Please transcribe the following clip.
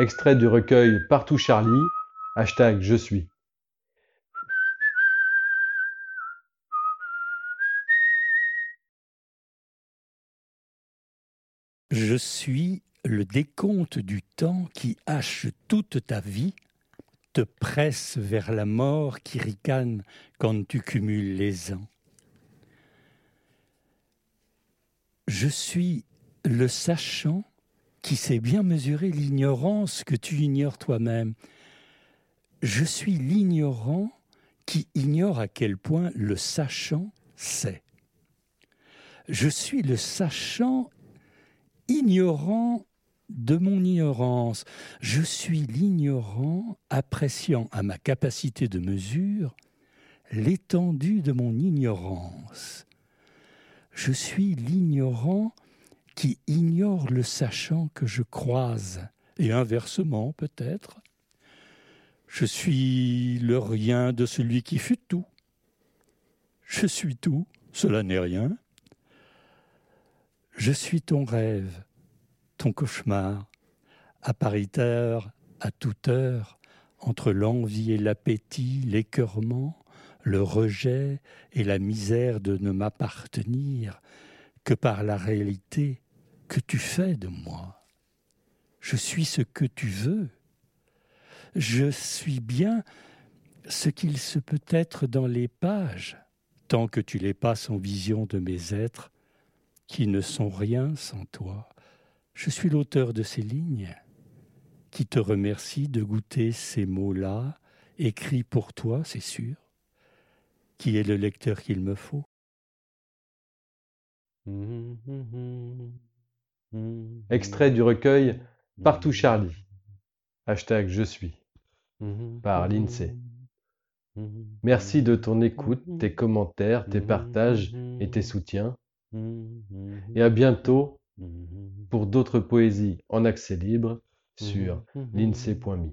Extrait du recueil Partout Charlie, hashtag Je suis. Je suis le décompte du temps qui hache toute ta vie, te presse vers la mort qui ricane quand tu cumules les ans. Je suis le sachant qui sait bien mesurer l'ignorance que tu ignores toi-même. Je suis l'ignorant qui ignore à quel point le sachant sait. Je suis le sachant ignorant de mon ignorance. Je suis l'ignorant appréciant à ma capacité de mesure l'étendue de mon ignorance. Je suis l'ignorant qui ignore le sachant que je croise, et inversement peut-être. Je suis le rien de celui qui fut tout. Je suis tout, cela n'est rien. Je suis ton rêve, ton cauchemar, appariteur à toute heure, entre l'envie et l'appétit, l'écœurement, le rejet et la misère de ne m'appartenir que par la réalité que tu fais de moi. Je suis ce que tu veux. Je suis bien ce qu'il se peut être dans les pages, tant que tu les passes en vision de mes êtres qui ne sont rien sans toi. Je suis l'auteur de ces lignes qui te remercie de goûter ces mots-là, écrits pour toi, c'est sûr, qui est le lecteur qu'il me faut? Extrait du recueil Partout Charlie, hashtag Je suis, par l'INSEE. Merci de ton écoute, tes commentaires, tes partages et tes soutiens. Et à bientôt pour d'autres poésies en accès libre sur l'INSEE.me.